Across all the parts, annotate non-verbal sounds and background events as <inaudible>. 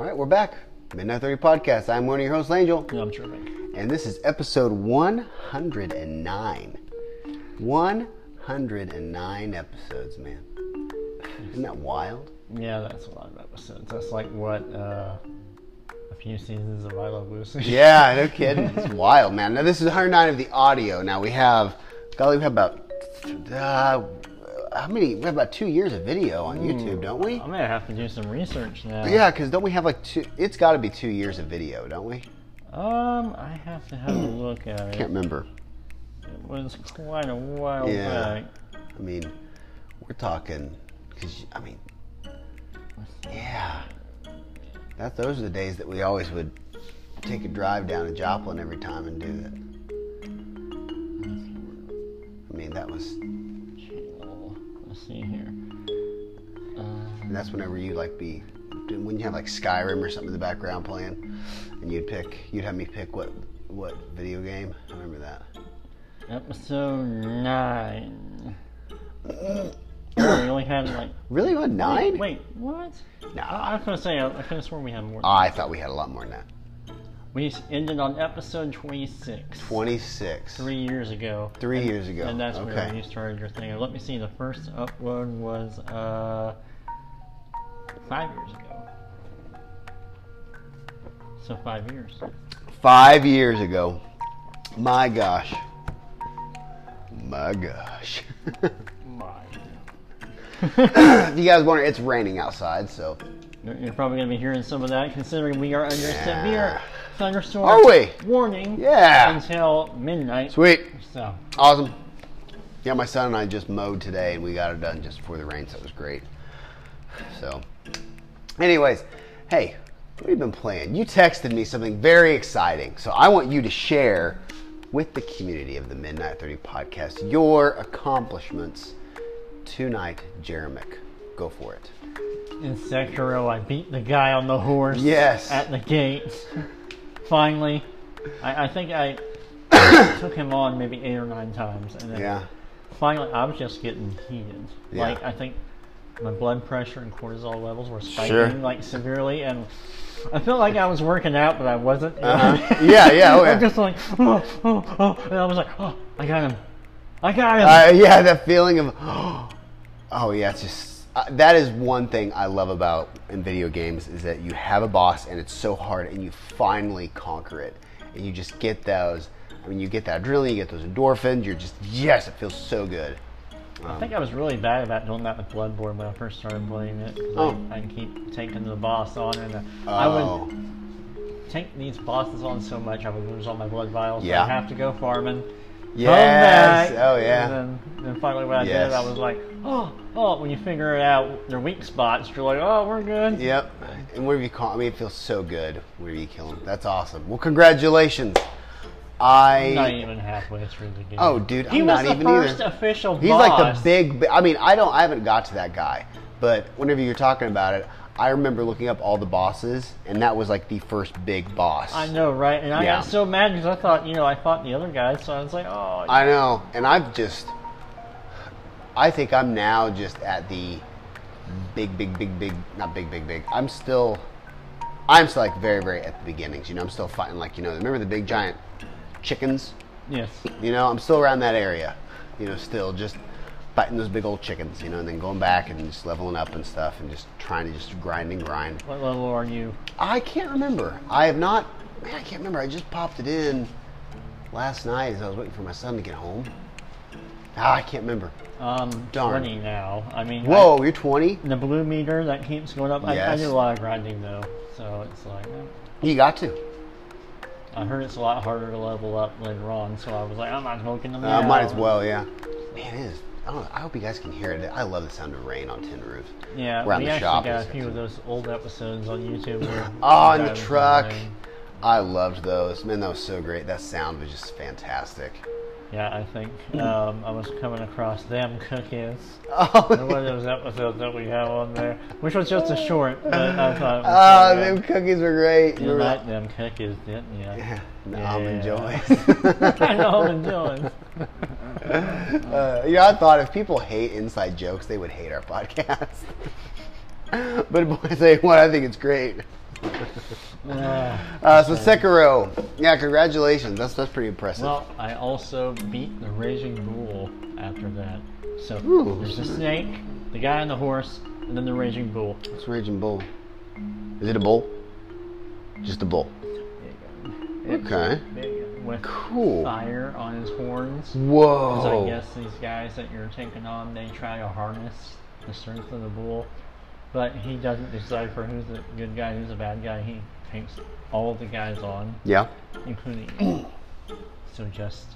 All right, we're back. Midnight 30 Podcast. I'm one of your hosts, Angel. No, I'm tripping. And this is episode 109. 109 episodes, man. Isn't that wild? Yeah, that's a lot of episodes. That's like what uh, a few seasons of I Love Lucy. <laughs> Yeah, no <laughs> kidding. It's wild, man. Now, this is 109 of the audio. Now, we have, golly, we have about, uh, how many? We have about two years of video on YouTube, don't we? I'm gonna have to do some research now. Yeah, because don't we have like two? It's got to be two years of video, don't we? Um, I have to have a look at it. I can't remember. It was quite a while Yeah. back. I mean, we're talking because I mean, yeah, that those are the days that we always would take a drive down to Joplin every time and do that. I mean, that was, see here. Uh, and that's whenever you like be when you have like Skyrim or something in the background playing, and you'd pick, you'd have me pick what what video game. I remember that. episode nine. Oh, <clears throat> we only had like Really, what nine? Wait, what? Nah. I, I was gonna say I, I could have sworn we had more. I thought we had a lot more than that. We ended on episode twenty-six. Twenty six. Three years ago. Three And- years ago. And that's where you started your thing. Let me see. The first upload was uh five years ago. So five years. Five years ago. My gosh. My gosh. My. if <laughs> you guys wonder, it's raining outside, so. You're you're probably going to be hearing some of that, considering we are under Yeah. severe thunderstorm Are we? warning Yeah. until midnight. Sweet. So, Awesome. Yeah, my son and I just mowed today, and we got it done just before the rain, so it was great. So, anyways, hey, what have you been playing? You texted me something very exciting, so I want you to share with the community of the Midnight 30 podcast your accomplishments tonight, Jeramic. Go for it. in Sekiro, I beat the guy on the horse Yes. at the gate. <laughs> Finally. I, I think I took him on maybe eight or nine times. And then Yeah. finally, I was just getting heated. Yeah. Like, I think my blood pressure and cortisol levels were spiking Sure. like severely. And I felt like I was working out, but I wasn't. Uh-huh. Yeah, yeah, oh, <laughs> yeah. I'm just like, oh, oh, oh. And I was like, oh, I got him. I got him. Uh, yeah, that feeling of, <gasps> oh yeah, it's just uh, that is one thing I love about in video games is that you have a boss and it's so hard and you finally conquer it and you just get those. I mean, you get that adrenaline, you get those endorphins. You're just yes, it feels so good. I think I was really bad about doing that with Bloodborne when I first started playing it. Oh. I, I keep taking the boss on, and uh, Oh, I would take these bosses on so much I would lose all my blood vials. Yeah. I'd have to go farming. yes, back, oh yeah, And then, then finally, when I Yes. did, I was like, oh, oh. When you figure it out, their weak spots, you're like, oh, we're good. yep. And whenever you call, I mean, it feels so good whenever you kill him. That's awesome. Well, congratulations. I Not even halfway through the game. Oh, dude, he I'm was not the even first either. official He's boss. like the big. I mean, I don't. I haven't got to that guy, but whenever you're talking about it, I remember looking up all the bosses, and that was like the first big boss. I know, right? And I Yeah. got so mad because I thought, you know, I fought the other guys, so I was like, oh, I know, and I've just. I think I'm now just at the big, big, big, big. Not big, big, big. I'm still. I'm still like very, very at the beginnings. You know, I'm still fighting like you know. Remember the big giant chickens? yes. You know, I'm still around that area. You know, still just fighting those big old chickens. You know, and then going back and just leveling up and stuff, and just trying to just grind and grind. What level are you? I can't remember. I have not. Man, I can't remember. I just popped it in last night as I was waiting for my son to get home. Ah, I can't remember. Um, Darn. 20 now. I mean, Whoa, you're 20. The blue meter that keeps going up. I, I do a lot of grinding though, so it's like eh. You got to. I heard it's a lot harder to level up later on. So I was like, I'm not smoking them. Uh, might as well, yeah. Man, it is. I don't know. I hope you guys can hear it. I love the sound of rain on tin roofs. Yeah, Around we the actually shop got a few of those old episodes on YouTube. Oh, <gasps> in the truck. I loved those. Man, that was so great. That sound was just fantastic. Yeah, I think um, I was coming across them cookies. <laughs> Oh, One of those episodes that we have on there, which was just a short, but I thought. Oh, <laughs> so them cookies were great. You Remember like them cookies, didn't you? that? The Yeah. almond joys. I know I'm doing. uh, you know, I thought if people hate inside jokes, they would hate our podcast. <laughs> but boy, I tell you what, I think it's great. <laughs> Uh, so Sekiro, yeah, congratulations. That's that's pretty impressive. well, I also beat the Raging Bull after that. So Ooh. there's the snake, the guy on the horse, and then the Raging Bull. it's Raging Bull. Is it a bull? Just a bull. It's Okay. big With Cool. fire on his horns. Because Whoa. I guess these guys that you're taking on, they try to harness the strength of the bull. But he doesn't decipher who's the good guy, who's the bad guy. He takes all the guys on, Yeah. including you. So just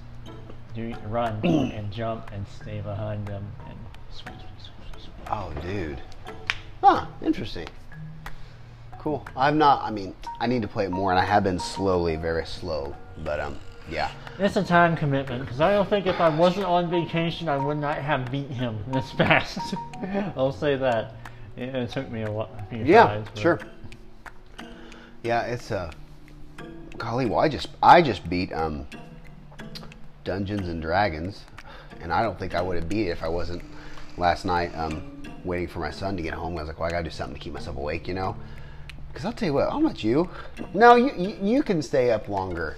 do run and jump and stay behind them and swing, swing, swing. Oh, dude. Huh. Interesting. Cool. I'm not. I mean, I need to play it more, and I have been slowly, very slow. But um, yeah. It's a time commitment because I don't think if I wasn't on vacation, I would not have beat him this <laughs> fast. I'll say that. It, it took me a, while, a few Yeah. tries, Sure. Yeah, it's uh, golly, well, I just I just beat um, Dungeons and Dragons, and I don't think I would have beat it if I wasn't last night um, waiting for my son to get home. I was like, well, I gotta do something to keep myself awake, you know. Because I'll tell you what, I'm not you. No, you, you you can stay up longer.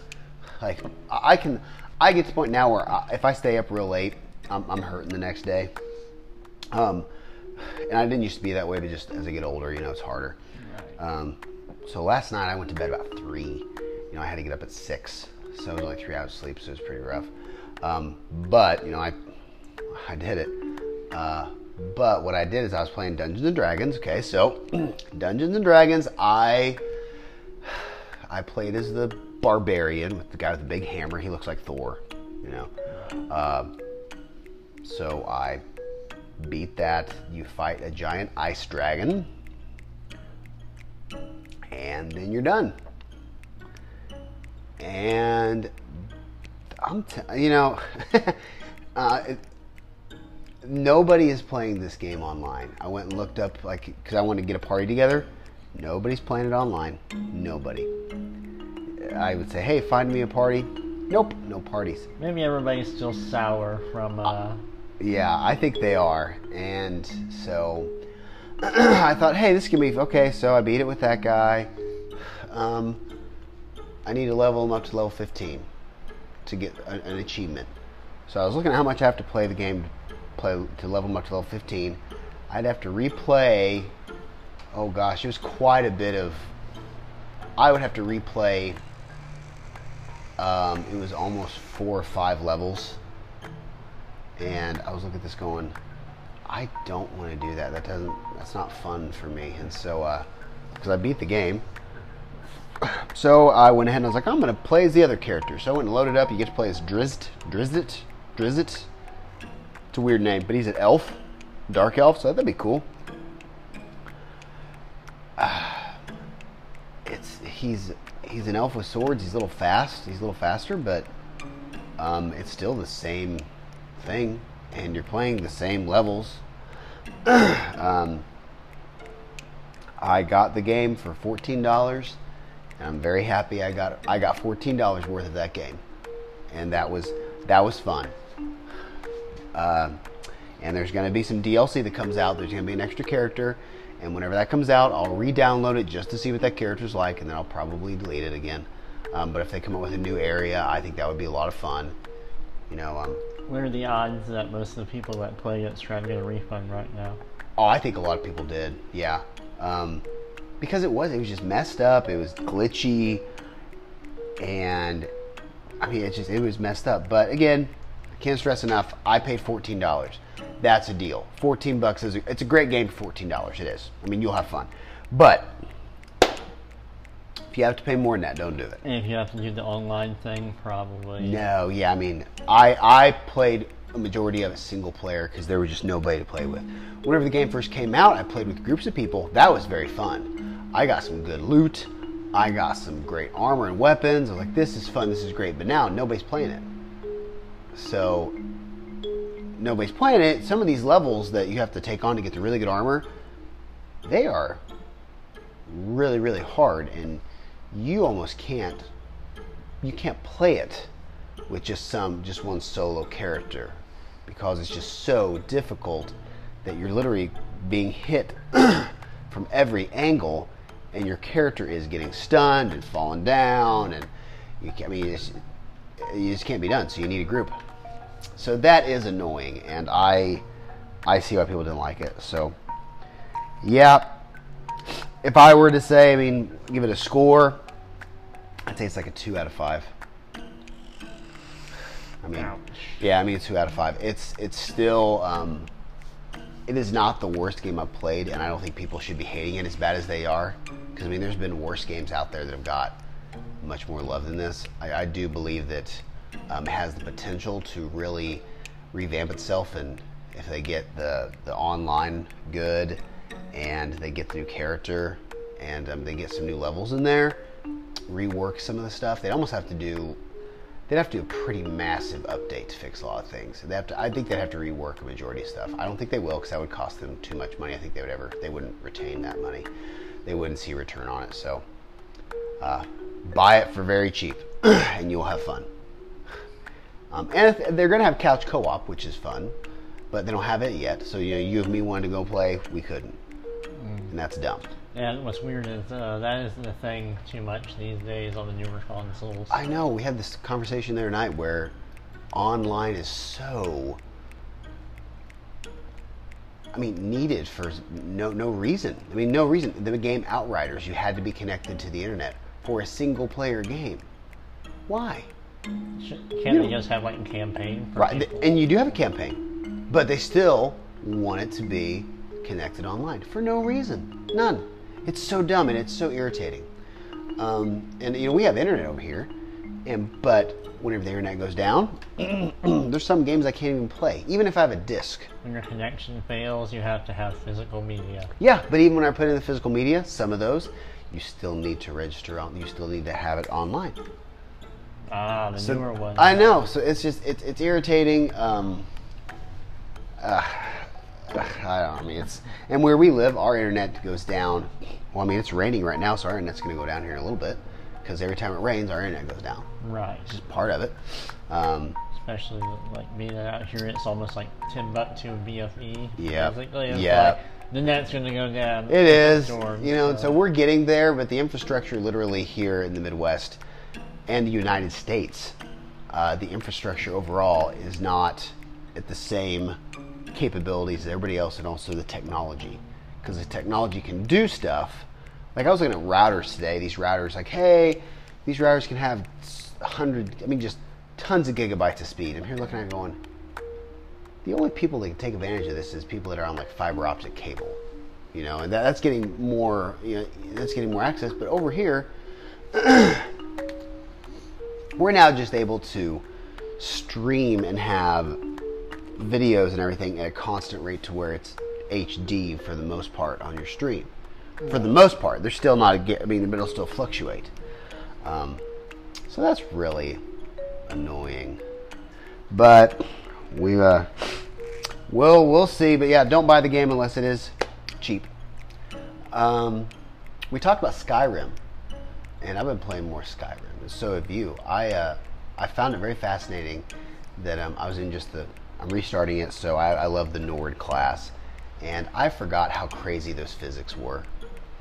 Like I I can, I get to the point now where I, if I stay up real late, I'm, I'm hurting the next day. Um, and I didn't used to be that way, but just as I get older, you know, it's harder. Right. Um, so last night I went to bed about three. You know, I had to get up at six, so it was only three hours sleep, so it was pretty rough. Um, but you know, I I did it. Uh, but what I did is I was playing Dungeons and Dragons. Okay, so <clears throat> Dungeons and Dragons, I I played as the barbarian with the guy with the big hammer. He looks like Thor, you know. Um so I beat that. You fight a giant ice dragon, and then you're done. And I'm, t- you know, <laughs> uh, it, nobody is playing this game online. I went and looked up, like, because I wanted to get a party together. Nobody's playing it online. Nobody. I would say, hey, find me a party. Nope, no parties. Maybe everybody's still sour from. Uh, Yeah, I think they are. And so <clears throat> I thought, hey, this can be okay. So I beat it with that guy. Um, I need to level him up to level 15 to get a, an achievement. So I was looking at how much I have to play the game to play to level him up to level 15. I'd have to replay. Oh gosh, it was quite a bit of. I would have to replay. Um, it was almost four or five levels and I was looking at this going, I don't want to do that. That doesn't. That's not fun for me. And so, because I beat the game, <clears throat> so I went ahead and I was like, I'm going to play as the other character. So I went and loaded up. You get to play as Drizzt, Drizzit, Drizzit. It's a weird name, but he's an elf, dark elf. So that'd be cool. <sighs> it's he's he's an elf with swords. He's a little fast. He's a little faster, but um, it's still the same thing, and you're playing the same levels. <clears throat> um, I got the game for fourteen dollars, and I'm very happy. I got I got fourteen dollars worth of that game, and that was that was fun. Uh, and there's going to be some DLC that comes out. There's going to be an extra character, and whenever that comes out, I'll re-download it just to see what that character's like, and then I'll probably delete it again. Um, but if they come up with a new area, I think that would be a lot of fun. You know, um, what are the odds that most of the people that play it's trying to get a refund right now? Oh, I think a lot of people did. Yeah, um, because it was it was just messed up. It was glitchy, and I mean it just it was messed up. But again, can't stress enough. I paid fourteen dollars. That's a deal. Fourteen bucks is a, it's a great game for fourteen dollars. It is. I mean you'll have fun, but if you have to pay more than that, don't do it. And if you have to do the online thing, probably. No, yeah, I mean, I I played a majority of it single player because there was just nobody to play with. Whenever the game first came out, I played with groups of people. That was very fun. I got some good loot. I got some great armor and weapons. I was like, this is fun. This is great. But now nobody's playing it. So nobody's playing it. Some of these levels that you have to take on to get the really good armor, they are really really hard, and you almost can't you can't play it with just some just one solo character because it's just so difficult that you're literally being hit <clears throat> from every angle, and your character is getting stunned and falling down, and you, I mean, it's, you just can't be done. So you need a group. So that is annoying, and I I see why people didn't like it. So yeah, if I were to say, I mean, give it a score, I'd say it's like a two out of five. I mean, Ouch. yeah, I mean, two out of five. It's it's still um, it is not the worst game I've played, and I don't think people should be hating it as bad as they are. Because I mean, there's been worse games out there that have got much more love than this. I, I do believe that um, it has the potential to really revamp itself, and if they get the the online good, and they get the new character, and um, they get some new levels in there, rework some of the stuff, they'd almost have to do. They'd have to do a pretty massive update to fix a lot of things. They have to, I think they'd have to rework a majority of stuff. I don't think they will because that would cost them too much money. I think they would ever, they wouldn't retain that money. They wouldn't see return on it. So, uh, buy it for very cheap, <clears throat> and you'll have fun. Um, and they're going to have couch co-op, which is fun, but they don't have it yet. So you know, you and me wanted to go play, we couldn't, and that's dumb. And what's weird is uh, that isn't a thing too much these days on the newer consoles. I know we had this conversation the other night where online is so. I mean, needed for no no reason. I mean, no reason. The game Outriders, you had to be connected to the internet for a single player game. Why? Can't they just have like a campaign? For Right, people? and you do have a campaign, but they still want it to be connected online for no reason, none. It's so dumb and it's so irritating. Um, and you know we have internet over here, and but whenever the internet goes down, <clears throat> there's some games I can't even play, even if I have a disc. When your connection fails, you have to have physical media. Yeah, but even when I put in the physical media, some of those you still need to register on. You still need to have it online. Ah, the So- newer ones. I know. So it's just it's it's irritating. Um, uh, <sighs> I don't know. I mean, it's and where we live, our internet goes down. Well, I mean, it's raining right now, so our internet's going to go down here in a little bit because every time it rains, our internet goes down. Right. It's just part of it. Um, Especially like being out here, it's almost like Timbuktu BFE. It's Yep. like the net's going to go down. It is, Storms, you know, and so we're getting there, but the infrastructure literally here in the Midwest and the United States, uh, the infrastructure overall is not at the same capabilities as everybody else, and also the technology, because the technology can do stuff. Like I was looking at routers today. These routers, like, hey, these routers can have hundred, I mean, just tons of gigabytes of speed. I'm here looking at going, the only people that can take advantage of this is people that are on like fiber optic cable, you know, and that, that's getting more, you know, that's getting more access. But over here, <clears throat> we're now just able to stream and have videos and everything at a constant rate to where it's HD for the most part on your stream. For the most part, there's still not I mean, it'll still fluctuate. Um, so that's really annoying. But we uh, we'll we'll see. But yeah, don't buy the game unless it is cheap. Um, we talked about Skyrim, and I've been playing more Skyrim, and so have you. I uh, I found it very fascinating that um, I was in just the I'm restarting it, so I, I love the Nord class, and I forgot how crazy those physics were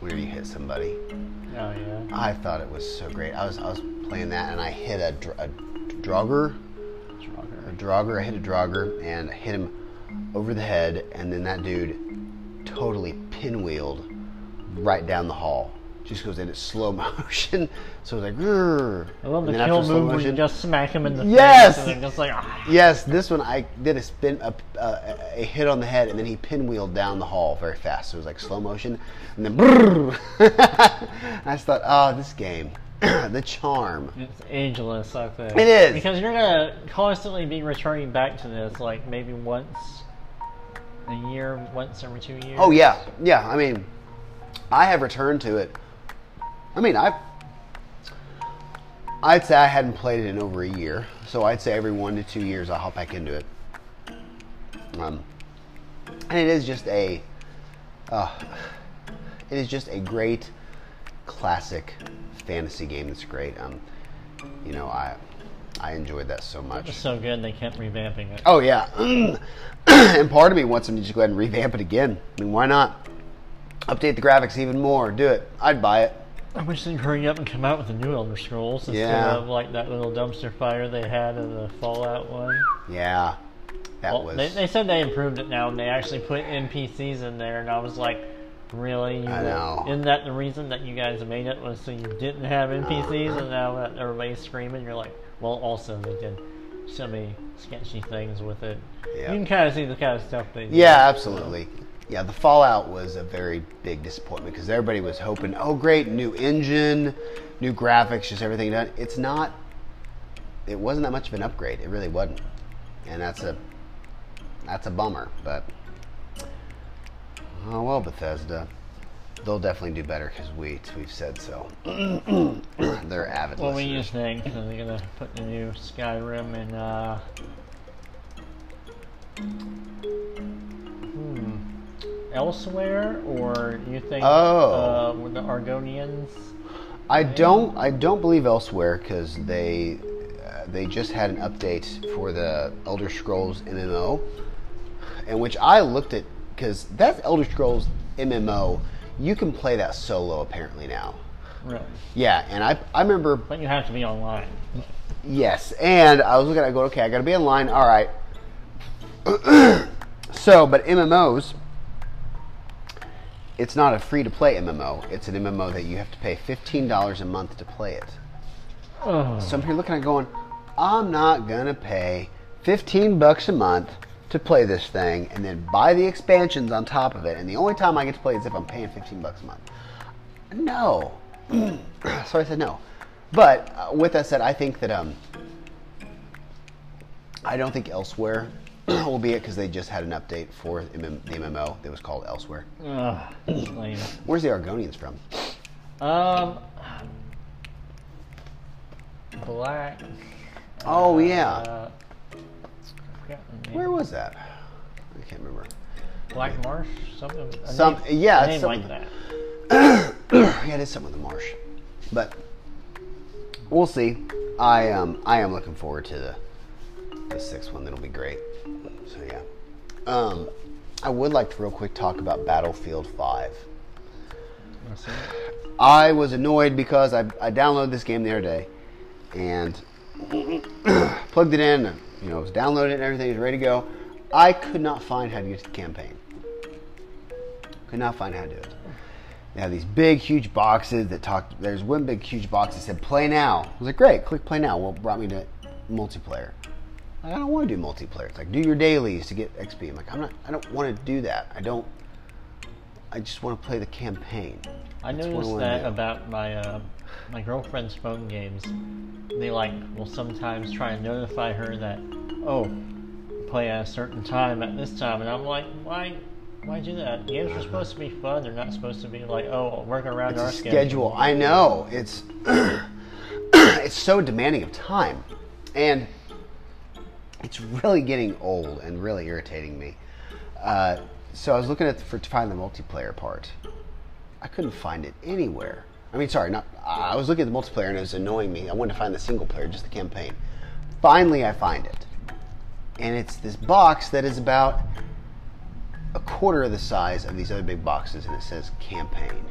where you hit somebody. Oh yeah. I thought it was so great. I was I was playing that, and I hit a, dr- a Draugr, a Draugr. I hit a Draugr and hit him over the head, and then that dude totally pinwheeled right down the hall. Just goes in at slow <laughs> motion, so it was like. "Grrr." I love the And kill move where you just smack him in the Yes! face and just like ah. Yes, this one I did a spin, a, a, a hit on the head, and then he pinwheeled down the hall very fast. So it was like slow motion, and then. brrr. <laughs> I just thought, oh, this game, <clears throat> the charm. It's ageless, I think. It is. Because you're gonna constantly be returning back to this, like maybe once a year, once every two years. Oh yeah, yeah. I mean, I have returned to it. I mean, I've. I'd say I hadn't played it in over a year, so I'd say every one to two years I'll hop back into it. Um, and it is just a, uh, it is just a great classic fantasy game. That's great. Um, you know, I, I enjoyed that so much. It's so good they kept revamping it. Oh yeah, <clears throat> and part of me wants them to just go ahead and revamp it again. I mean, why not? Update the graphics even more. Do it. I'd buy it. I wish they'd hurry up and come out with the new Elder Scrolls instead Yeah. of like that little dumpster fire they had in the Fallout one. Yeah, that Well, was. they, they said they improved it now and they actually put NPCs in there, and I was like, really? You I know. Isn't that the reason that you guys made it was so you didn't have NPCs, and now that everybody's screaming, you're like, well, also they did so many sketchy things with it. Yeah. You can kind of see the kind of stuff they. did. Yeah, absolutely. Yeah, the Fallout was a very big disappointment because everybody was hoping, oh, great, new engine, new graphics, just everything done. It's not. It wasn't that much of an upgrade. It really wasn't, and that's a that's a bummer. But oh well, Bethesda, they'll definitely do better because we we've said so. <clears throat> They're avid do listeners. you think? Are they gonna put the new Skyrim in? Uh, Elsweyr, or you think? Oh. uh, with the Argonians. I don't. I don't believe Elsweyr because they uh, they just had an update for the Elder Scrolls MMO, in which I looked at because that's Elder Scrolls MMO. You can play that solo apparently now. Really? Yeah, and I I remember But you have to be online. yes, and I was looking I go okay, I got to be online. All right. <clears throat> so, but MMOs. It's not a free to play MMO. It's an MMO that you have to pay $15 a month to play it. Oh. So I'm here looking at it going, I'm not gonna pay 15 bucks a month to play this thing and then buy the expansions on top of it. And the only time I get to play is if I'm paying 15 bucks a month. No. <clears throat> so I said no. But uh, with that said, I think that um, I don't think Elsweyr <clears throat> will be it because they just had an update for the MMO that was called Elsweyr. Ugh, lame. Where's the Argonians from? Um, black. Oh yeah, Uh, I forgot the name. where was that? I can't remember. Black Marsh? Something. Some- name- yeah, it's name something- like that. <clears throat> yeah, it is something with the marsh, but we'll see. I um I am looking forward to the the sixth one. That'll be great. So yeah, um, I would like to real quick talk about Battlefield Five. I was annoyed because I I downloaded this game the other day, and <clears throat> plugged it in. You know, it was downloaded and everything was ready to go. I could not find how to use the campaign. Could not find how to do it. They have these big, huge boxes that talk. There's one big, huge box that said "Play Now." I was like, "Great, click Play Now." Well, brought me to multiplayer. I don't want to do multiplayer. It's like do your dailies to get XP. I'm like, I'm not. I don't want to do that. I don't. I just want to play the campaign. I That's noticed wanna that about my uh, my girlfriend's phone games. They like will sometimes try and notify her that oh, play at a certain time at this time, and I'm like, why? Why do that? Games are supposed to be fun. They're not supposed to be like, oh, work around It's our a schedule. I know it's <clears throat> it's so demanding of time, and it's really getting old and really irritating me. Uh, so I was looking at for to find the multiplayer part. I couldn't find it anywhere. I mean, sorry, not. I was looking at the multiplayer and it was annoying me. I wanted to find the single player, just the campaign. Finally, I find it, and it's this box that is about a quarter of the size of these other big boxes, and it says campaign.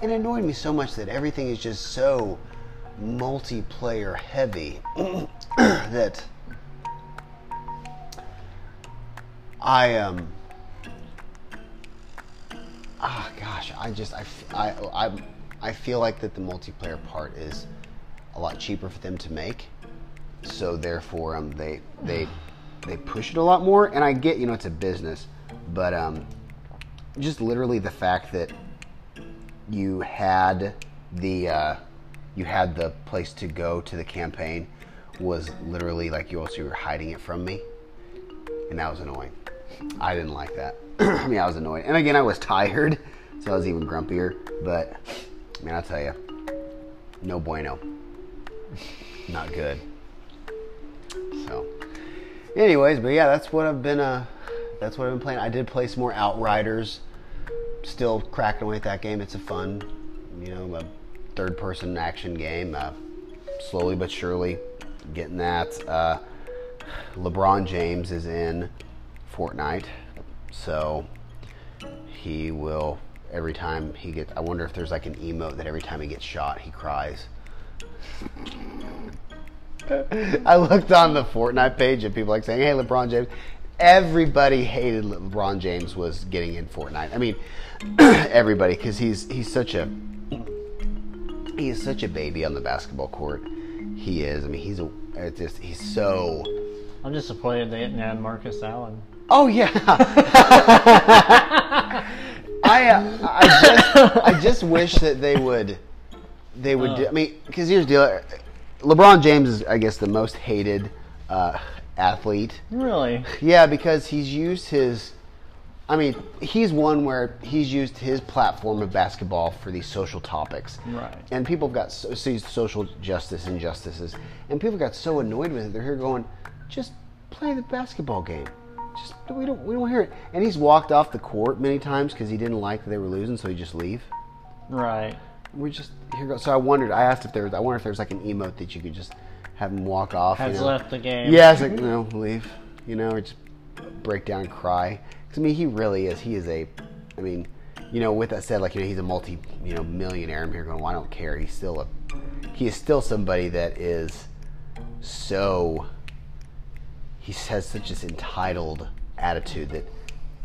And It annoyed me so much that everything is just so multiplayer heavy <clears throat> that I um ah gosh I just I, I, I, I feel like that the multiplayer part is a lot cheaper for them to make. So therefore um they they they push it a lot more. And I get you know it's a business but um just literally the fact that you had the uh, you had the place to go to the campaign was literally like you also were hiding it from me, and that was annoying. I didn't like that. <clears throat> I mean, I was annoyed, and again, I was tired, so I was even grumpier. But man, I'll tell you, no bueno, not good. So, anyways, but yeah, that's what I've been. Uh, that's what I've been playing. I did play some more Outriders still cracking away at that game. It's a fun, you know, a third-person action game. Uh, slowly but surely, getting that. Uh, LeBron James is in Fortnite, so he will every time he gets. I wonder if there's like an emote that every time he gets shot, he cries. <laughs> I looked on the Fortnite page and people like saying, "Hey, LeBron James." Everybody hated LeBron James was getting in Fortnite. I mean, <clears throat> everybody because he's he's such a he is such a baby on the basketball court. He is. I mean, he's a it's just he's so. I'm disappointed they didn't add Marcus Allen. Oh yeah. <laughs> I uh, I just I just wish that they would they would. do, I mean, because here's the deal. LeBron James is, I guess, the most hated uh, athlete. Really? Yeah, because he's used his. I mean, he's one where he's used his platform of basketball for these social topics. Right. And people have got so, so social justice injustices, and people got so annoyed with it. They're here going, just play the basketball game. Just we don't we don't hear it. And he's walked off the court many times because he didn't like that they were losing, so he just leave. Right. We just here go. So I wondered. I asked if there was. I wonder if there's like an emote that you could just have him walk off. Has you know? left the game. Yeah, it's like mm-hmm. no, leave. You know, or just break down and cry. Because I mean, he really is. He is a. I mean, you know, with that said, like you know, he's a multi, you know, millionaire. I'm here going, well, I don't care. He's still a. He is still somebody that is so. He has such this entitled attitude that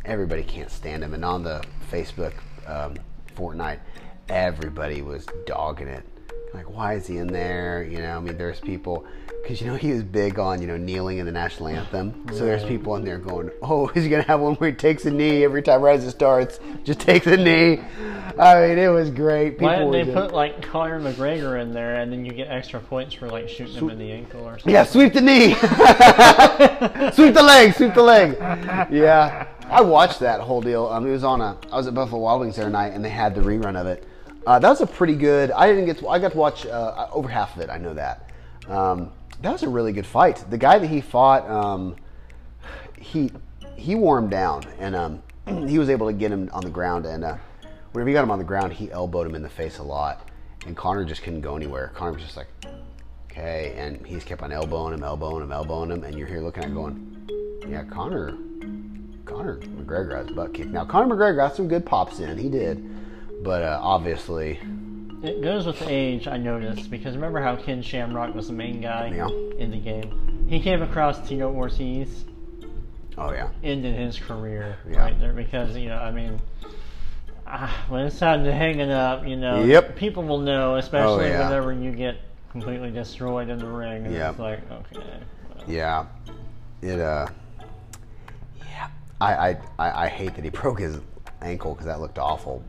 everybody can't stand him. And on the Facebook um, Fortnite, everybody was dogging it. Like, why is he in there? You know, I mean, there's people because you know he was big on you know kneeling in the national anthem. So there's people in there going, "Oh, is he gonna have one where he takes a knee every time Rise starts? Just takes a knee." I mean, it was great. People Why didn't they just- put like Conor McGregor in there, and then you get extra points for like shooting him in the ankle or something? Yeah, sweep the knee. <laughs> sweep the leg. Sweep the leg. Yeah, I watched that whole deal. Um, it was on a. I was at Buffalo Wild Wings the other night, and they had the rerun of it. Uh, that was a pretty good. I didn't get. To, I got to watch uh, over half of it. I know that. Um, that was a really good fight. The guy that he fought, um, he he wore him down, and um, <clears throat> he was able to get him on the ground. And uh, whenever he got him on the ground, he elbowed him in the face a lot. And Conor just couldn't go anywhere. Conor was just like, okay, and he's kept on elbowing him, elbowing him, elbowing him, and you're here looking at going, yeah, Conor, Conor McGregor has butt kick. Now Conor McGregor got some good pops in, he did, but uh, obviously, It goes with age, I noticed, because remember how Ken Shamrock was the main guy Yeah. in the game? He came across Tito Ortiz, oh yeah, ended his career Yeah. right there because, you know, I mean, ah, when it's time to hang it up, you know, Yep. people will know, especially Oh, yeah. whenever you get completely destroyed in the ring. And Yep. it's like, okay. well, yeah, it uh, yeah, I I I, I hate that he broke his ankle because that looked awful,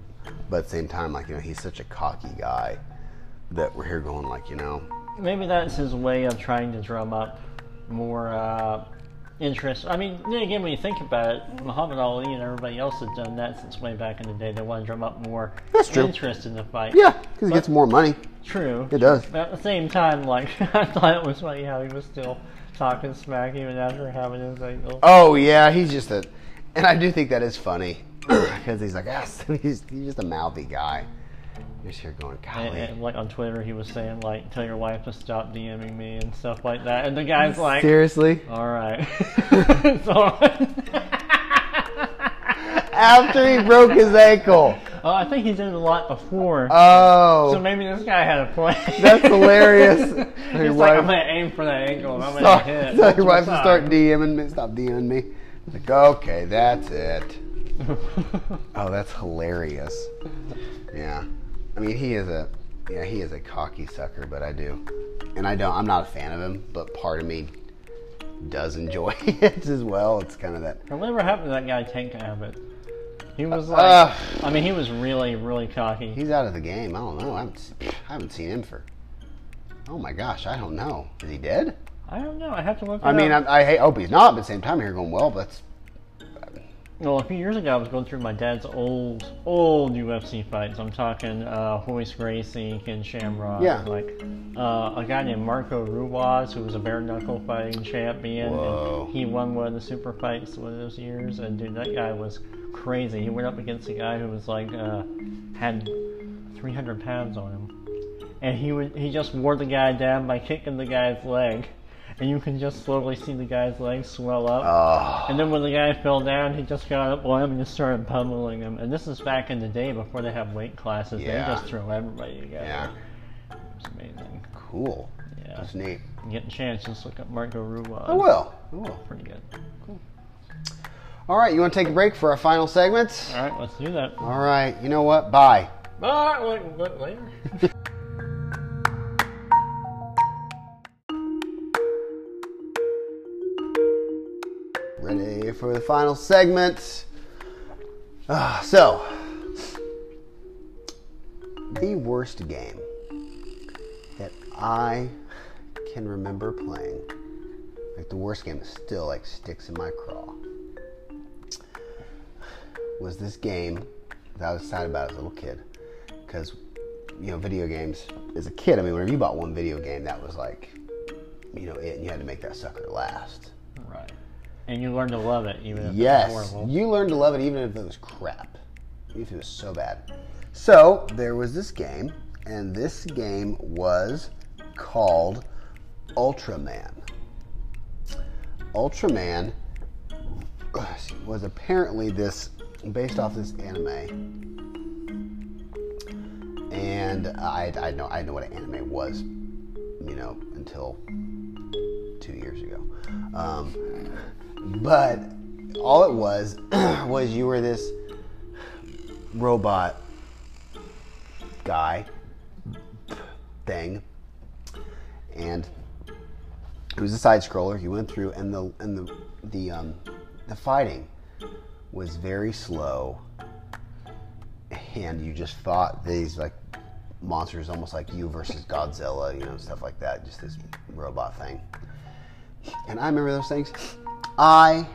but at the same time, like you know, he's such a cocky guy that we're here going like you know, Maybe that's his way of trying to drum up more uh, interest. I mean, then again, when you think about it, Muhammad Ali and everybody else has done that since way back in the day. They want to drum up more That's true. interest in the fight. yeah, because he gets more money. True. It does. But at the same time, like, <laughs> I thought it was funny how he was still talking smack even after having his ankle. Oh yeah, he's just a, and I do think that is funny <coughs> because he's like, ah, <laughs> he's, he's just a mouthy guy. You're just here going, golly. and, like on Twitter, he was saying like, "Tell your wife to stop DMing me" and stuff like that. And the guy's <laughs> like, Seriously? "All right." <laughs> so, After he broke his ankle. oh, I think he did it a lot before. Oh, so maybe this guy had a plan. That's hilarious. He's Your like, wife- I'm gonna aim for that ankle and I'm gonna start, hit. tell your wife to start. DMing me. Stop DMing me. Like, okay, that's it. Oh, that's hilarious. Yeah, I mean, he is a, yeah, he is a cocky sucker, but I do, and I don't. I'm not a fan of him, but part of me does enjoy <laughs> it as well. It's kind of that. Whatever happened to that guy Tank Abbott? He was like, Uh, I mean, he was really, really cocky. He's out of the game. I don't know. I haven't, I haven't seen him for. Oh my gosh, I don't know. Is he dead? I don't know. I have to look. It I mean. I, I hate, hope he's not. But at the same time, here going well. But that's Well, a few years ago, I was going through my dad's old, old UFC fights. I'm talking uh, Royce Gracie, Ken Shamrock, Yeah. like uh, a guy named Marco Ruas, who was a bare knuckle fighting champion. Whoa. And he won one of the super fights one of those years, and dude, that guy was crazy. He went up against a guy who was like uh, had 300 pounds on him, and he would he just wore the guy down by kicking the guy's leg. And you can just slowly see the guy's legs swell up. Oh, And then when the guy fell down, he just got up on him and just started pummeling him. And this is back in the day before they have weight classes. Yeah. They just throw everybody together. yeah, It's amazing. cool. Yeah. That's neat. You get a chance, just look up Marco Ruas. I will. I will. Pretty good. Cool. All right, you want to take a break for our final segment? All right, let's do that. All right, you know what? Bye. Bye. Later. <laughs> Ready for the final segment. Ah, so, the worst game that I can remember playing, like the worst game that still like sticks in my craw, was this game that I was excited about as a little kid. Because, you know, video games, as a kid, I mean, whenever you bought one video game, that was like, you know, it, and you had to make that sucker last. And you learn to love it, even if Yes, it's horrible. you learned to love it even if it was crap, even if it was so bad. So there was this game, and this game was called Ultraman. Ultraman was apparently this based off this anime, and I I know I know what an anime was, you know, until two years ago. Um, but all it was <clears throat> was you were this robot guy thing, and it was a side scroller. You went through, and the and the the um, the fighting was very slow, and you just fought these like monsters, almost like you versus Godzilla, you know, stuff like that. Just this robot thing. And I remember those things. I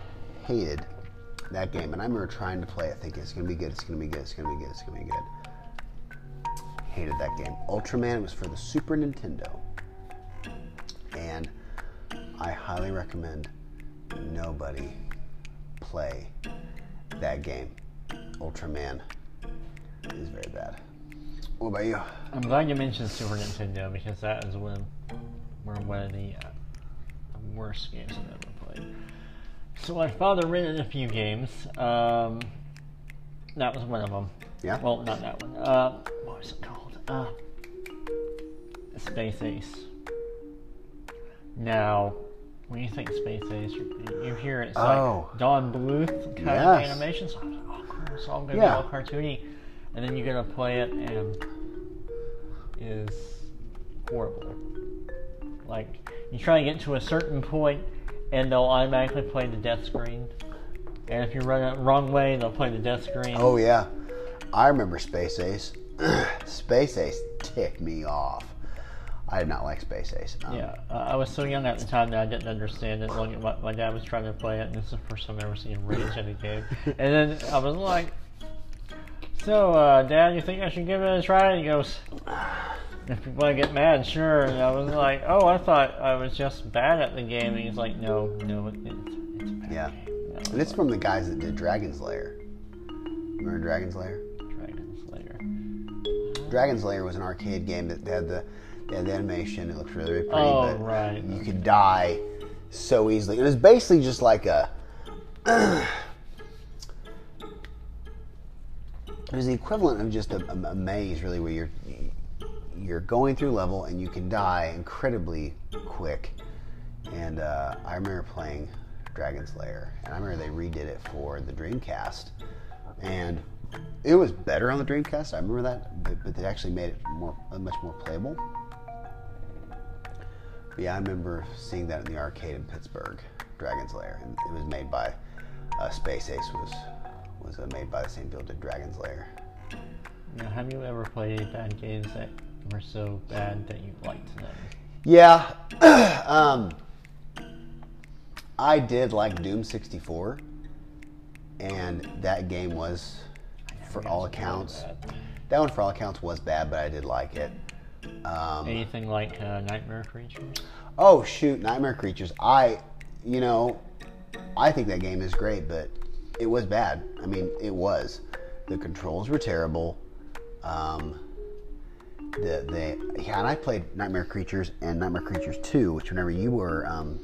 hated that game, and I remember trying to play it, thinking it's gonna be good, it's gonna be good, it's gonna be good, it's gonna be good. Hated that game. Ultraman was for the Super Nintendo, and I highly recommend nobody play that game. Ultraman is very bad. What about you? I'm glad you mentioned Super Nintendo because that is one, one of the uh, worst games I've ever played. So my father rented a few games. Um, that was one of them. Yeah. Well, not that one. Uh, what was it called? Uh, Space Ace. Now, when you think Space Ace, you, you hear it's Oh. like Don Bluth kind Yes. of animation. So I was like, oh, it's all going to Yeah. be all cartoony. And then you get to play it, and is horrible. Like, you try to get to a certain point, and they'll automatically play the death screen. And if you run it wrong way, they'll play the death screen. Oh yeah, I remember Space Ace. <clears throat> Space Ace ticked me off. I did not like Space Ace. Um, Yeah, uh, I was so young at the time that I didn't understand it. Like, my, my dad was trying to play it, and this is the first time I've ever seen him rage at a game. <laughs> And then I was like, "So, uh, Dad, you think I should give it a try?" And he goes, "If you want to get mad, sure." And I was like, "Oh, I thought I was just bad at the game." And he's like, "No, no, it, it's it's bad Yeah. game." And And it's like, from the guys that did Dragon's Lair. Remember Dragon's Lair? Dragon Slayer. Dragon's Lair was an arcade game that had the, they had the animation. It looked really, really pretty, Oh, but right. you could die so easily. It was basically just like a. <clears throat> it was the equivalent of just a, a, a maze, really, where you're you're going through level and you can die incredibly quick. And uh, I remember playing Dragon's Lair, and I remember they redid it for the Dreamcast, and it was better on the Dreamcast. I remember that, but, but they actually made it more, much more playable. But yeah, I remember seeing that in the arcade in Pittsburgh, Dragon's Lair, and it was made by uh, Space Ace was was uh, made by the same people that did Dragon's Lair. Now, have you ever played bad games that were so bad that you liked them? Yeah, <clears throat> um, I did like Doom 64, and that game was, for all accounts, that one for all accounts was bad, but I did like it. Um, Anything like uh, Nightmare Creatures? Oh shoot, Nightmare Creatures. I, you know, I think that game is great, but it was bad. I mean, it was. The controls were terrible. Um, the the yeah, and I played Nightmare Creatures and Nightmare Creatures Two, which whenever you were, um,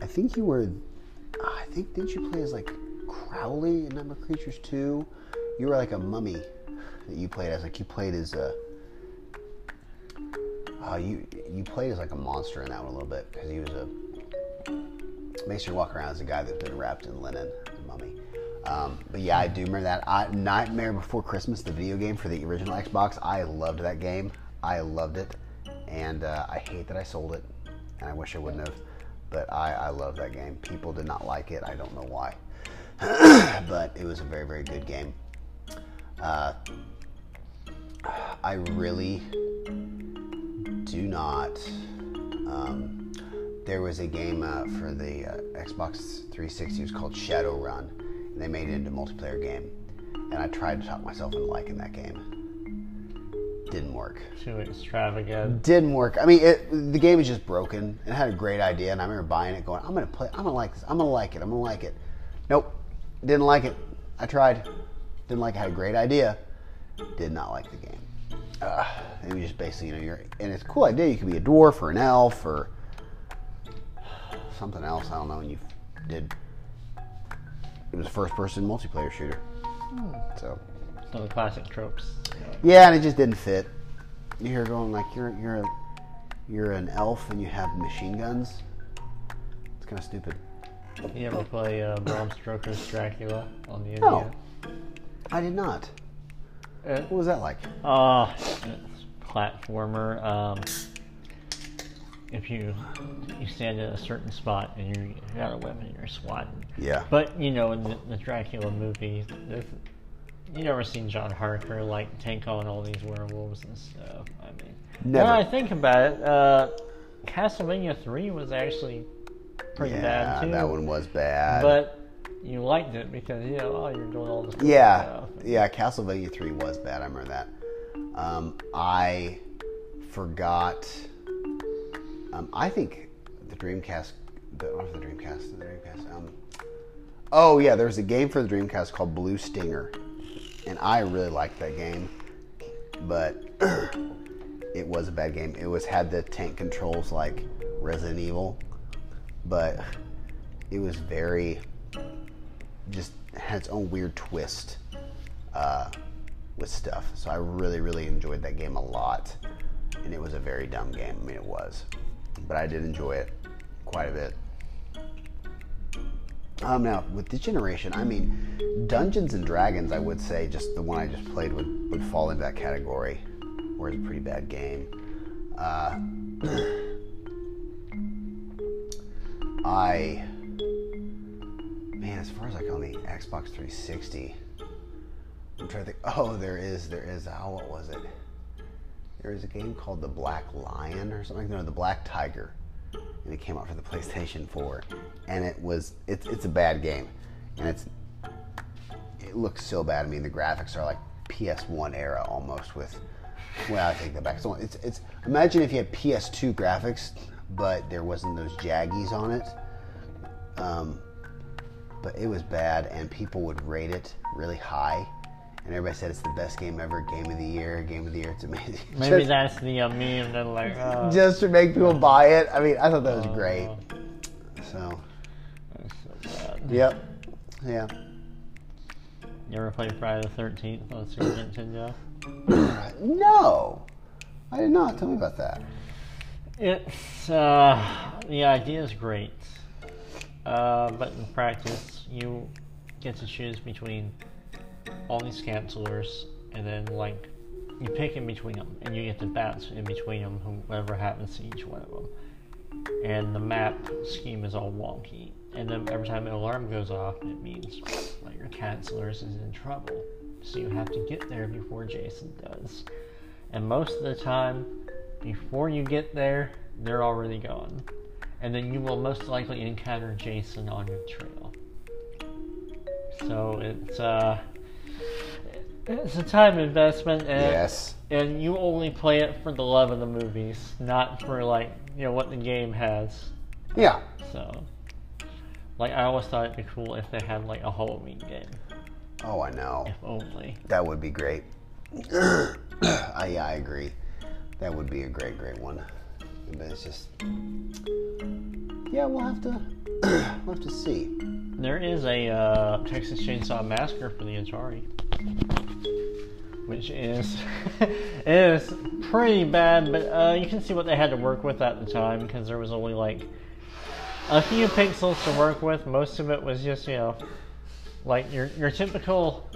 I think you were, I think didn't you play as like Crowley in Nightmare Creatures Two? You were like a mummy that you played as, like you played as a. Uh, you you played as like a monster in that one a little bit because he was a makes you walk around as a guy that's been wrapped in linen. Um, but yeah, I do remember that. I, Nightmare Before Christmas, the video game for the original Xbox. I loved that game. I loved it, and uh, I hate that I sold it, and I wish I wouldn't have. But I, I love that game. People did not like it. I don't know why, <coughs> but it was a very very good game. Uh, I really do not. Um, there was a game uh, for the uh, Xbox 360. It was called Shadowrun, and they made it into a multiplayer game. And I tried to talk myself into liking that game. Didn't work. Too extravagant. Didn't work. I mean, it, the game is just broken. It had a great idea, and I remember buying it, going, "I'm gonna play. I'm gonna like this. I'm gonna like it. I'm gonna like it." Nope, didn't like it. I tried. Didn't like it. Had a great idea. Did not like the game. Uh, it was just basically, you know, you're and it's a cool idea. You could be a dwarf or an elf or something else. I don't know. And you did. It was a first-person multiplayer shooter. So Some of the classic tropes. yeah, and it just didn't fit. You're going like you're you're a, you're an elf and you have machine guns. It's kind of stupid. You ever play uh, Bram Stoker's Dracula on the No. I did not. Uh, What was that like? Oh, it's platformer. Um, if you you stand at a certain spot and you you got a weapon, and you're swatting. Yeah. But you know, in the, the Dracula movie, this, you never seen John Harker like take on all these werewolves and stuff. I mean, Never. now I think about it, uh, Castlevania Three was actually pretty yeah, bad too. that one was bad. But you liked it because you know, oh, you're doing all this. cool yeah, stuff. yeah, Castlevania three was bad. I remember that. Um, I forgot. Um, I think the Dreamcast, the, the Dreamcast? The Dreamcast. Um, oh yeah, there was a game for the Dreamcast called Blue Stinger, and I really liked that game, but <clears throat> it was a bad game. It was had the tank controls like Resident Evil, but it was very just had its own weird twist uh, with stuff. So I really, really enjoyed that game a lot, and it was a very dumb game. I mean, it was, but I did enjoy it quite a bit. Um, now with this generation, I mean, Dungeons and Dragons, I would say just the one I just played would would fall into that category, where it's a pretty bad game. Uh, <clears throat> I man, as far as like on the Xbox 360, I'm trying to think. Oh, there is, there is. Oh, what was it? There is a game called The Black Lion or something. No, The Black Tiger, and it came out for the <laughs> PlayStation 4, and it was it's it's a bad game, and it's it looks so bad. I mean, the graphics are like PS1 era almost with. Well, I take that back. So it's it's imagine if you had PS2 graphics, but there wasn't those jaggies on it. Um, but it was bad, and people would rate it really high, and everybody said it's the best game ever, game of the year, game of the year. It's amazing. <laughs> Maybe just, that's the uh, meme that like. <laughs> Uh, just to make people buy it. I mean, I thought that was great. uh, So, that's so bad. yep, yeah. You ever played Friday the Thirteenth on Super Nintendo? <clears throat> No, I did not. Tell me about that. It's uh, the idea is great, uh, but in practice, you get to choose between all these counselors, and then like you pick in between them, and you get to bounce in between them, whoever happens to each one of them. And the map scheme is all wonky, and then every time an alarm goes off, it means like your counselors is in trouble. So you have to get there before Jason does. And most of the time, before you get there, they're already gone. And then you will most likely encounter Jason on your trail. So it's uh it's a time investment and Yes. and you only play it for the love of the movies, not for like, you know, what the game has. Yeah. So like I always thought it'd be cool if they had like a Halloween game. Oh, I know. If only. That would be great. <clears throat> I, yeah, I agree. That would be a great, great one. But it's just, yeah, we'll have to, <clears throat> we'll have to see. There is a uh, Texas Chainsaw Massacre for the Atari, which is <laughs> is pretty bad, but uh, you can see what they had to work with at the time because there was only like a few pixels to work with. Most of it was just you know like your your typical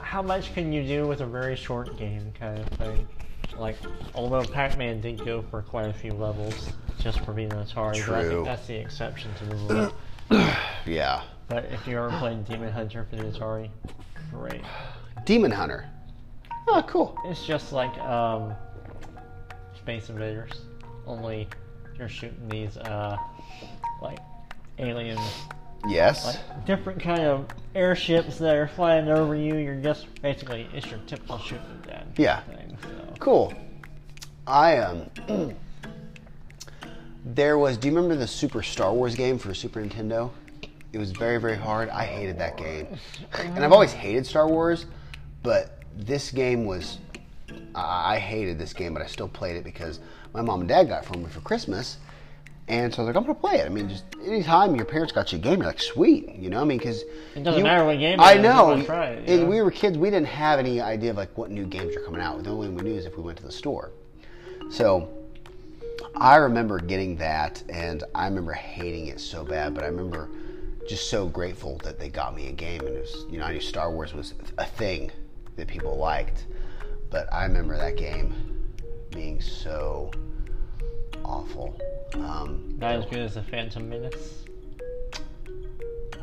how much can you do with a very short game kind of thing. Like although Pac-Man did go for quite a few levels just for being an Atari, but I think that's the exception to the rule. <sighs> Yeah. But if you ever played Demon Hunter for the Atari, great. Demon Hunter. Oh, cool. It's just like um, Space Invaders, only you're shooting these uh, like aliens, Yes. like different kind of airships that are flying over you. You're just basically it's your typical shooting dead Yeah. thing. Cool. I um. <clears throat> there was. Do you remember the Super Star Wars game for Super Nintendo? It was very very hard. I hated that game, and I've always hated Star Wars, but this game was. I hated this game, but I still played it because my mom and dad got it for me for Christmas, and so I was like, I'm gonna play it. I mean, just anytime your parents got you a game, you're like, sweet, you know. I mean, because It doesn't matter what game I know. try it, And know? we were kids. We didn't have any idea of like what new games are coming out. The only way we knew is if we went to the store. So I remember getting that, and I remember hating it so bad. But I remember just so grateful that they got me a game, and it was you know I knew Star Wars was a thing that people liked. But I remember that game being so awful. Um, Not as good as the Phantom Menace.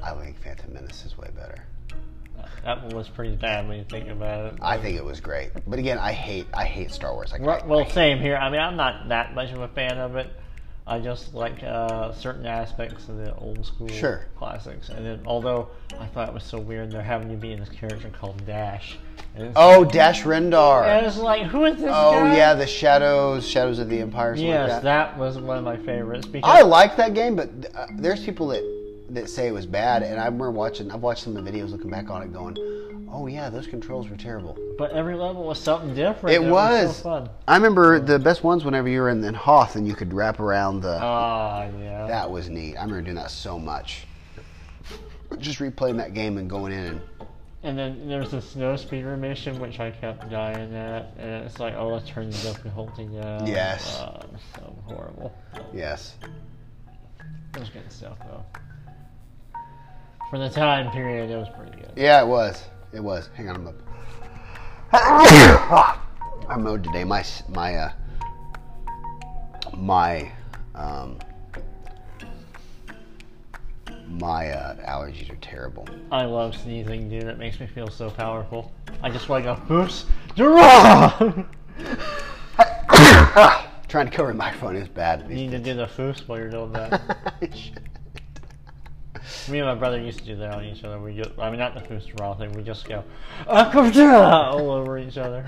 I think Phantom Menace is way better. That one was pretty bad when you think about it. I think it was great, but again, I hate I hate Star Wars. Like, Well, I- well, I hate- same here. I mean, I'm not that much of a fan of it. I just like uh, certain aspects of the old school Sure. classics. And then, although I thought it was so weird, they're having you be in this character called Dash. Oh, Dash Rendar. and it's like, who is this Oh guy? yeah, the Shadows, Shadows of the Empire. Yes, like that. that was one of my favorites because I like that game, but uh, there's people that that say it was bad, and I remember watching. I've watched some of the videos, looking back on it, going, "Oh yeah, those controls were terrible." but every level was something different. It and was. so fun. I remember the best ones whenever you were in, in Hoth and you could wrap around the. Ah, yeah. that was neat. I remember doing that so much. Just replaying that game and going in and And then there's the snow speeder mission, which I kept dying at, and it's like, oh, let's turn the difficulty down. Yes. Uh, so horrible. yes, It was good stuff though. For the time period, it was pretty good. yeah, it was. It was. Hang on, I'm up. I mowed today. My my uh, my um, my uh, allergies are terrible. I love sneezing, dude. It makes me feel so powerful. I just want to go, oops! Trying to cover my phone is bad. You need to do the Fus while you're doing that. <laughs> Me and my brother used to do that on each other. We just, I mean, not the Fus Ro Dah thing. We just go, oh, "Akabra!" all over each other.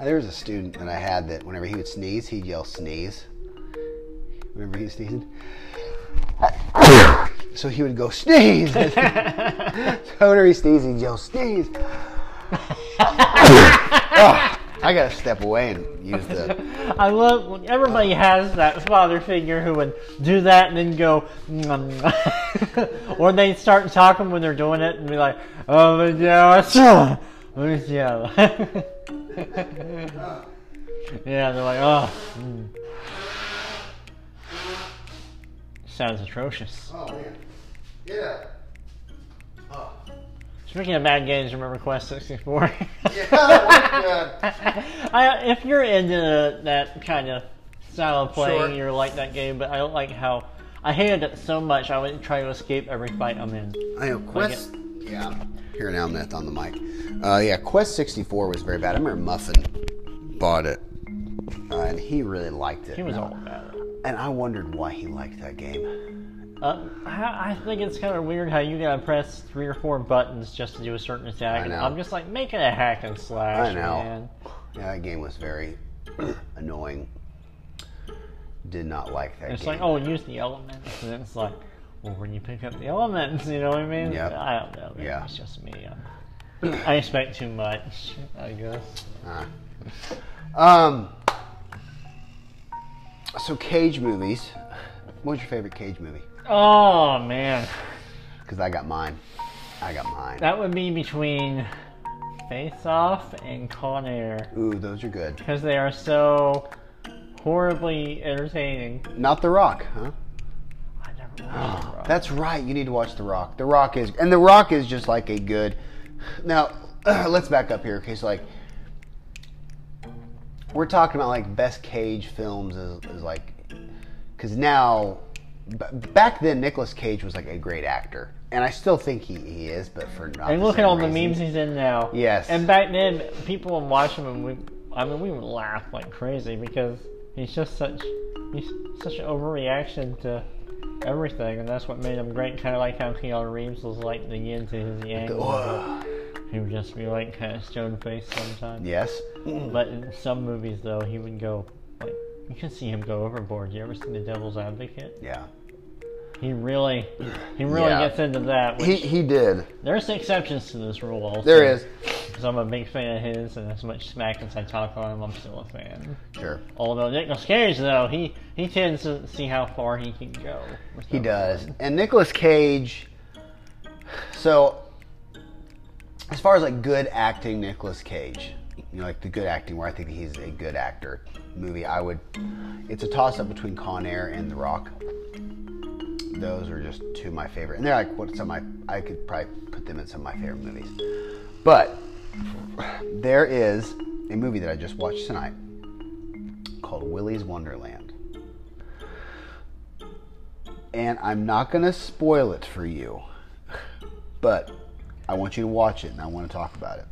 there was a student that I had that whenever he would sneeze, he'd yell sneeze. Whenever he was sneezing. So he would go sneeze. <laughs> so whenever he sneezed, he'd yell sneeze. <laughs> Oh, I gotta step away and use the. <laughs> I love when everybody has that father figure who would do that and then go, "Mm." <laughs> or they start talking when they're doing it and be like, oh, but yeah, it's, <laughs> yeah. yeah, they're like, oh. mm." Sounds atrocious. Oh man, yeah. Oh. Speaking of bad games, remember Quest 64? Yeah, that was good. I, if you're into that kind of style of playing, Sure. you're like that game, but I don't like how I hated it so much I would try to escape every fight I'm in. I know Quest. Yeah, here now Myth on the mic. Uh, yeah, Quest 64 was very bad. I remember Muffin bought it, uh, and he really liked it. He was and all about it. And I wondered why he liked that game. Uh, I I think it's kind of weird how you gotta press three or four buttons just to do a certain attack. I know. I'm just like, make it a hack and slash, I know. man. Yeah, that game was very <clears throat> annoying. Did not like that It's game. like, oh, use the elements, and then it's like, well, when you pick up the elements, you know what I mean? Yep. I don't know. Maybe Yeah. It's just me. I expect too much, I guess. Ah. Um, So Cage movies. What's your favorite Cage movie? Oh man, Because I got mine. I got mine. that would be between Face Off and Con Air Ooh, those are good. because they are so horribly entertaining. Not The Rock, huh? I never watched <gasps> The Rock. That's right. You need to watch The Rock. The Rock is, and The Rock is just like a good. Now, <clears throat> let's back up here. Okay, so like, we're talking about like best Cage films is, is like, because now, back then Nicolas Cage was like a great actor, and I still think he, he is, but for not. And look at all the memes he's in now. Yes. And back then, people would watch him and we, I mean, we would laugh like crazy because he's just such, he's such an overreaction to everything, and that's what made him great. Kind of like how Keanu Reeves was like the yin to his yang. He would just be like kind of stone faced sometimes. Yes. But in some movies, though, he would go like you can see him go overboard. You ever seen The Devil's Advocate? Yeah. He really, he really Yeah. gets into that. Which, He he did. there's exceptions to this rule. Also. There is. Because I'm a big fan of his, and as much smack as I talk on him, I'm still a fan. Sure. Although Nicolas Cage, though, he he tends to see how far he can go. He does. one. And Nicolas Cage. So, as far as like good acting, Nicolas Cage, you know, like the good acting where I think he's a good actor movie, I would. It's a toss up between Con Air and The Rock. Those are just two of my favorite, and they're like what some of my I could probably put them in some of my favorite movies. But there is a movie that I just watched tonight called Willy's Wonderland and I'm not going to spoil it for you, but I want you to watch it and I want to talk about it.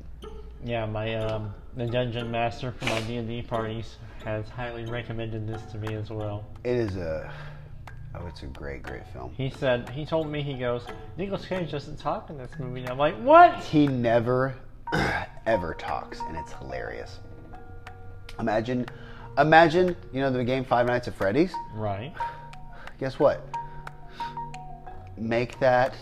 Yeah, my um, the dungeon master for my D and D parties has highly recommended this to me as well. It is a oh, it's a great, great film. He said he told me he goes Nicolas Cage doesn't talk in this movie. And I'm like, what? He never <clears throat> ever talks, and it's hilarious. Imagine, imagine, you know the game Five Nights at Freddy's. Right. Guess what? Make that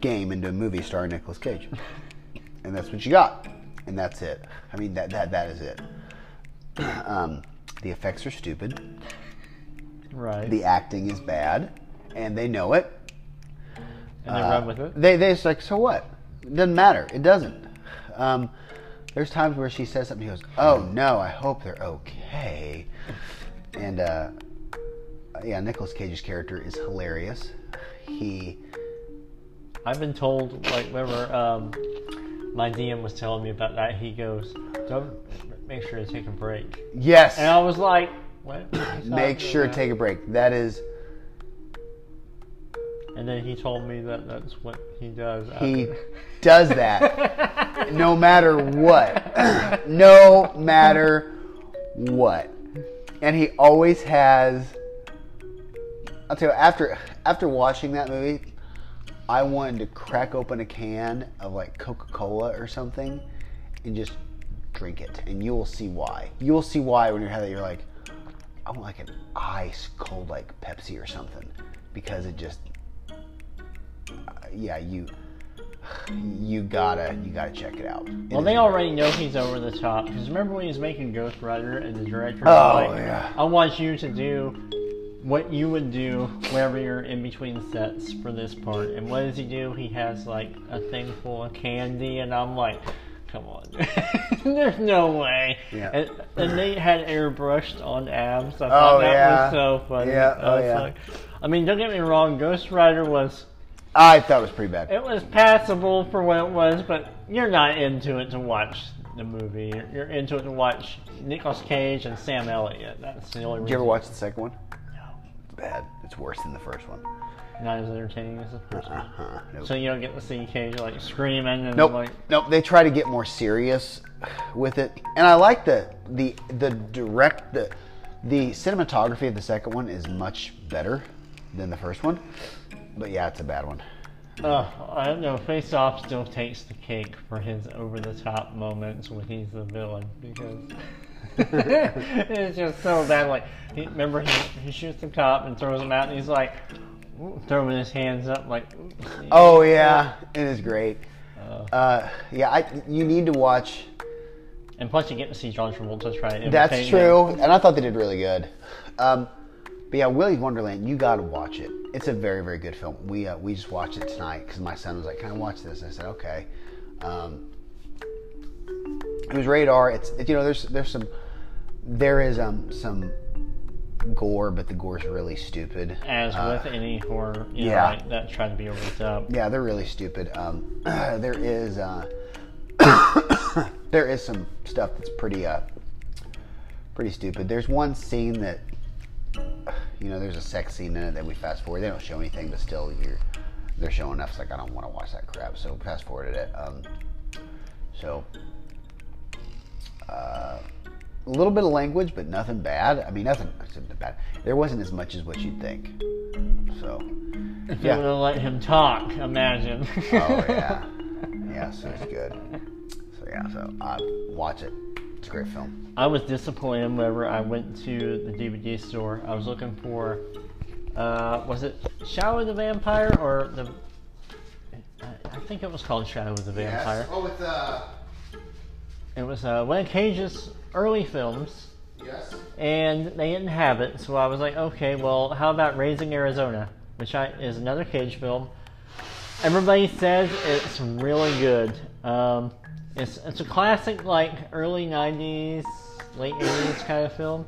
game into a movie starring Nicolas Cage, <laughs> and that's what you got, and that's it. I mean that that that is it. <clears throat> Um, the effects are stupid. Right. The acting is bad, and they know it. and they Uh, run with it. They they just like so what? It doesn't matter. It doesn't. Um, there's times where she says something. He goes, "Oh no, I hope they're okay." And uh, yeah, Nicolas Cage's character is hilarious. He I've been told, like, whenever um, my DM was telling me about that, he goes, "Don't make sure to take a break." yes, And I was like, "What?" <coughs> Make sure to take a break. That is And then he told me that that's what he does. he after- does that no matter what, <coughs> no matter what, and he always has. I'll tell you after after watching that movie, I wanted to crack open a can of like Coca Cola or something, and just drink it, and you will see why. You will see why when you're having that. You're like, I want like an ice cold like Pepsi or something, because it just, yeah, you, you gotta you gotta check it out. It Well, they great. already know he's over the top. Because remember when he was making Ghost Rider and the director Oh, like, yeah. I want you to do what you would do wherever you're in between sets for this part. And what does he do? He has like a thing full of candy, and I'm like, come on. <laughs> <laughs> There's no way. Yeah. And, and they had airbrushed on abs. I Oh, thought that yeah. was so funny. Yeah, I oh, yeah. like- I mean, don't get me wrong, Ghost Rider was I thought it was pretty bad. it was passable for what it was, but you're not into it to watch the movie. You're, you're into it to watch Nicolas Cage and Sam Elliott. That's the only reason. Did you ever watch the second one? No, It's bad. It's worse than the first one. Not as entertaining as the first one. Uh-huh. Nope. So you don't get to see Cage like screaming and Nope. like. Nope. They try to get more serious with it, and I like the the the direct the the cinematography of the second one is much better than the first one. But yeah, it's a bad one. Uh, I don't know. Face Off still takes the cake for his over the top moments when he's the villain because <laughs> it's just so bad. Like, he, remember he, he shoots the cop and throws him out, and he's like throwing his hands up, like. Oh yeah, it is great. Uh, Uh, yeah, I, you need to watch. And plus, you get to see John Travolta try to That's true, him. and I thought they did really good. Um, but yeah, Willy's Wonderland, you got to watch it. It's a very, very good film. We uh, we just watched it tonight because my son was like, "Can I watch this?" I said, "Okay." Um, it was radar. It's it, you know there's there's some there is um some gore, but the gore's really stupid. As Uh, with any horror, you know, yeah. like, that try to be over the top. yeah, they're really stupid. Um, <clears throat> there is uh, <coughs> there is some stuff that's pretty uh, pretty stupid. There's one scene that you know, there's a sex scene in it that we fast forward. They don't show anything, but still, you're they're showing enough. It's like I don't want to watch that crap, so fast forwarded it. Um, so uh, a little bit of language, but nothing bad. I mean, nothing nothing bad. There wasn't as much as what you'd think. So If Yeah. they would have let him talk, imagine. Oh yeah, <laughs> yeah. So it's good. So yeah, so uh, watch it. It's a great film. I was disappointed whenever I went to the DVD store. I was looking for, uh, was it Shadow of the Vampire or the? I I think it was called Shadow of the Vampire. Oh, with uh, It was uh, one of Cage's early films, yes. and they didn't have it. So I was like, okay, well, how about Raising Arizona, which I, is another Cage film. Everybody says it's really good. Um, it's it's a classic like early '90s, late '80s kind of film,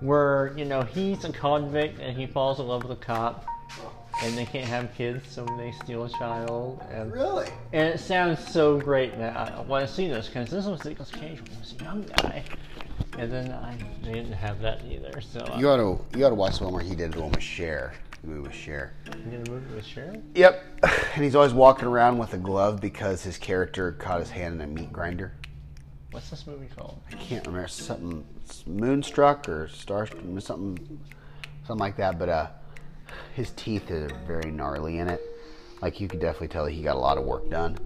where you know he's a convict and he falls in love with a cop, and they can't have kids, so they steal a child. And Really? and it sounds so great that I want to see this because this was Nicolas Cage when he was a young guy, and then I they didn't have that either. So uh, You ought to you ought to watch the one where he did the one with Cher. The movie with Cher. you did a movie with Sharon. Yep. <laughs> And he's always walking around with a glove because his character caught his hand in a meat grinder. What's this movie called? I can't remember something Moonstruck or Star something something like that. But uh, his teeth are very gnarly in it. Like you could definitely tell that he got a lot of work done.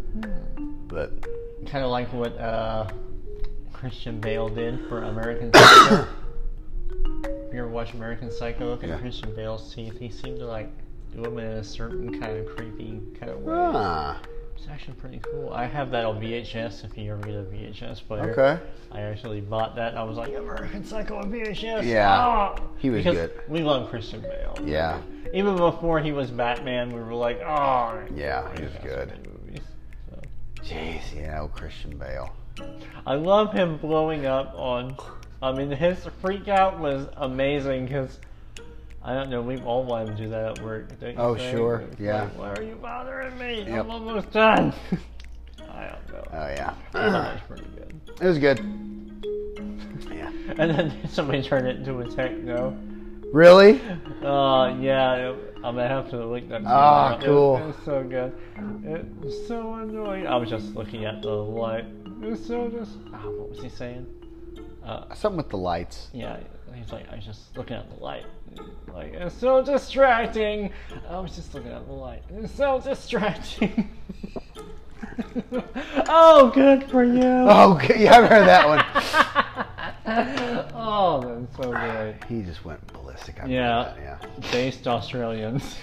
But Kind of like what uh, Christian Bale did for American <coughs> Psycho. you ever watch American Psycho? Look at Yeah. Christian Bale's teeth. He seemed to like do them in a certain kind of creepy kind of way. ah, It's actually pretty cool. I have that on VHS. If you ever get a VHS player. okay. I actually bought that. and I was like, American Psycho on VHS. Yeah, Ah! he was because good. We love Christian Bale. Yeah. Even before he was Batman, we were like, oh. Yeah, he was good. Movies. So. Jeez, you know, Christian Bale. I love him blowing up on. I mean, his freak out was amazing because. I don't know. We've all wanted to do that at work. Don't you Oh, think? sure, It's yeah. Like, Why are you bothering me? Yep. I'm almost done. <laughs> I don't know. Oh yeah, that was pretty good. it was good. Yeah. And then <laughs> somebody turned it into a techno. Really? Uh, yeah, I'm gonna have to link that. Ah, video. It- cool. It's so good. It was so annoying. I was just looking at the light. It was so just. Ah, what was he saying? Uh, Something with the lights. yeah, he's like, I was just looking at the light. Like, it's so distracting. I was just looking at the light. It's so distracting. <laughs> oh, good for you. Oh, yeah, I've heard that one. <laughs> oh, that's so good. He just went ballistic. I Yeah. that, Based Australians.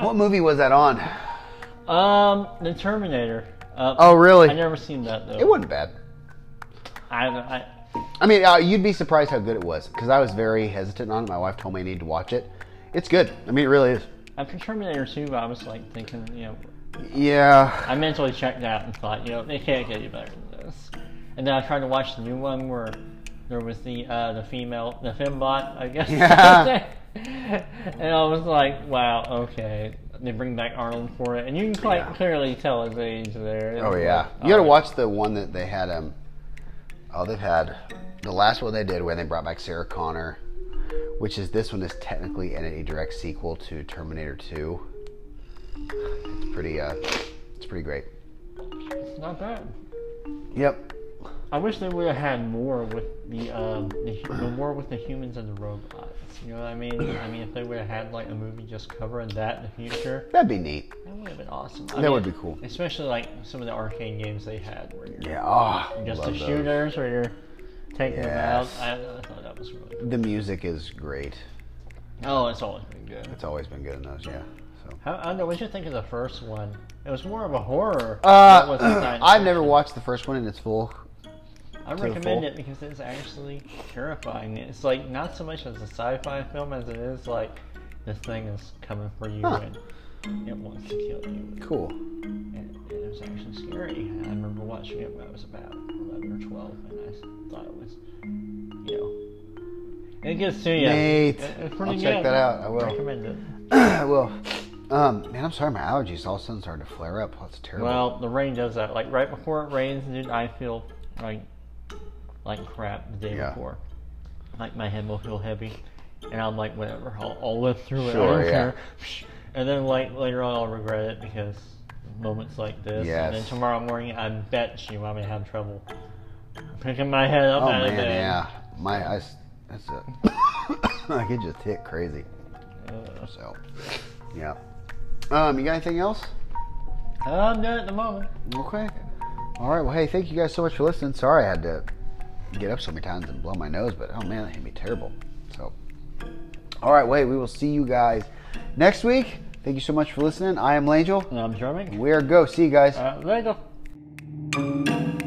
What movie was that on? um, The Terminator. Uh, Oh, really? I never seen that though. It wasn't bad. I, I, I mean, uh, you'd be surprised how good it was because I was very hesitant on it. My wife told me I needed to watch it. It's good. I mean, it really is. after Terminator 2, I was like thinking, you know, Yeah. I mentally checked out and thought, you know, they can't get any better than this. And then I tried to watch the new one where there was the uh, the female, the fembot, I guess. <laughs> Yeah. <laughs> and I was like, wow, okay. They bring back Arnold for it, and you can quite Yeah. clearly tell his age there. Oh yeah. You got to watch the one that they had. Um. Oh, they've had the last one they did when they brought back Sarah Connor, which is this one is technically in a direct sequel to Terminator 2. It's pretty. Uh. It's pretty great. It's not bad. Yep. I wish they would have had more with the um the, more with the humans and the robots. You know what I mean? <clears throat> I mean, if they would have had like a movie just covering that in the future, That'd be neat. that would have been awesome. I That mean, would be cool. Especially like some of the arcade games they had where you're Yeah. Oh. just the shooters where you're taking Yes. them out. I, I thought that was really cool. The music is great. Oh, it's always been good. It's always been good in those. Yeah. So. How, I don't know. What did you think of the first one? It was more of a horror. Uh, <clears throat> I've never watched the first one in its full. I recommend it because it's actually terrifying. It's like not so much as a sci-fi film as it is like this thing is coming for you Huh. and it wants to kill you. Cool. And it was actually scary. I remember watching it when I was about 11 or 12, and I thought it was, you know, it gets to you. Nate, It- it's pretty I'll check that out. I will. recommend it. <clears throat> well, um, man, I'm sorry, my allergies all of a sudden started to flare up. That's terrible. Well, the rain does that. Like right before it rains, dude, I feel like like crap the day Yeah. before. Like my head will feel heavy, and I'm like, whatever, I'll, I'll live through it. I Sure, don't yeah. care. <laughs> And then like later on, I'll regret it because moments like this. And then tomorrow morning, I bet you I'm gonna have trouble picking my head up oh out of man, bed. yeah, my I, that's it. <coughs> I could just hit crazy. Uh, So, yeah. Um, you got anything else? I'm done at the moment. Okay. All right. Well, hey, thank you guys so much for listening. Sorry I had to get up so many times and blow my nose, but oh man, that hit me terrible. So, all right. Wait, we will see you guys next week. Thank you so much for listening. I am Langel. And I'm drumming. We are go. See you guys. Uh, go.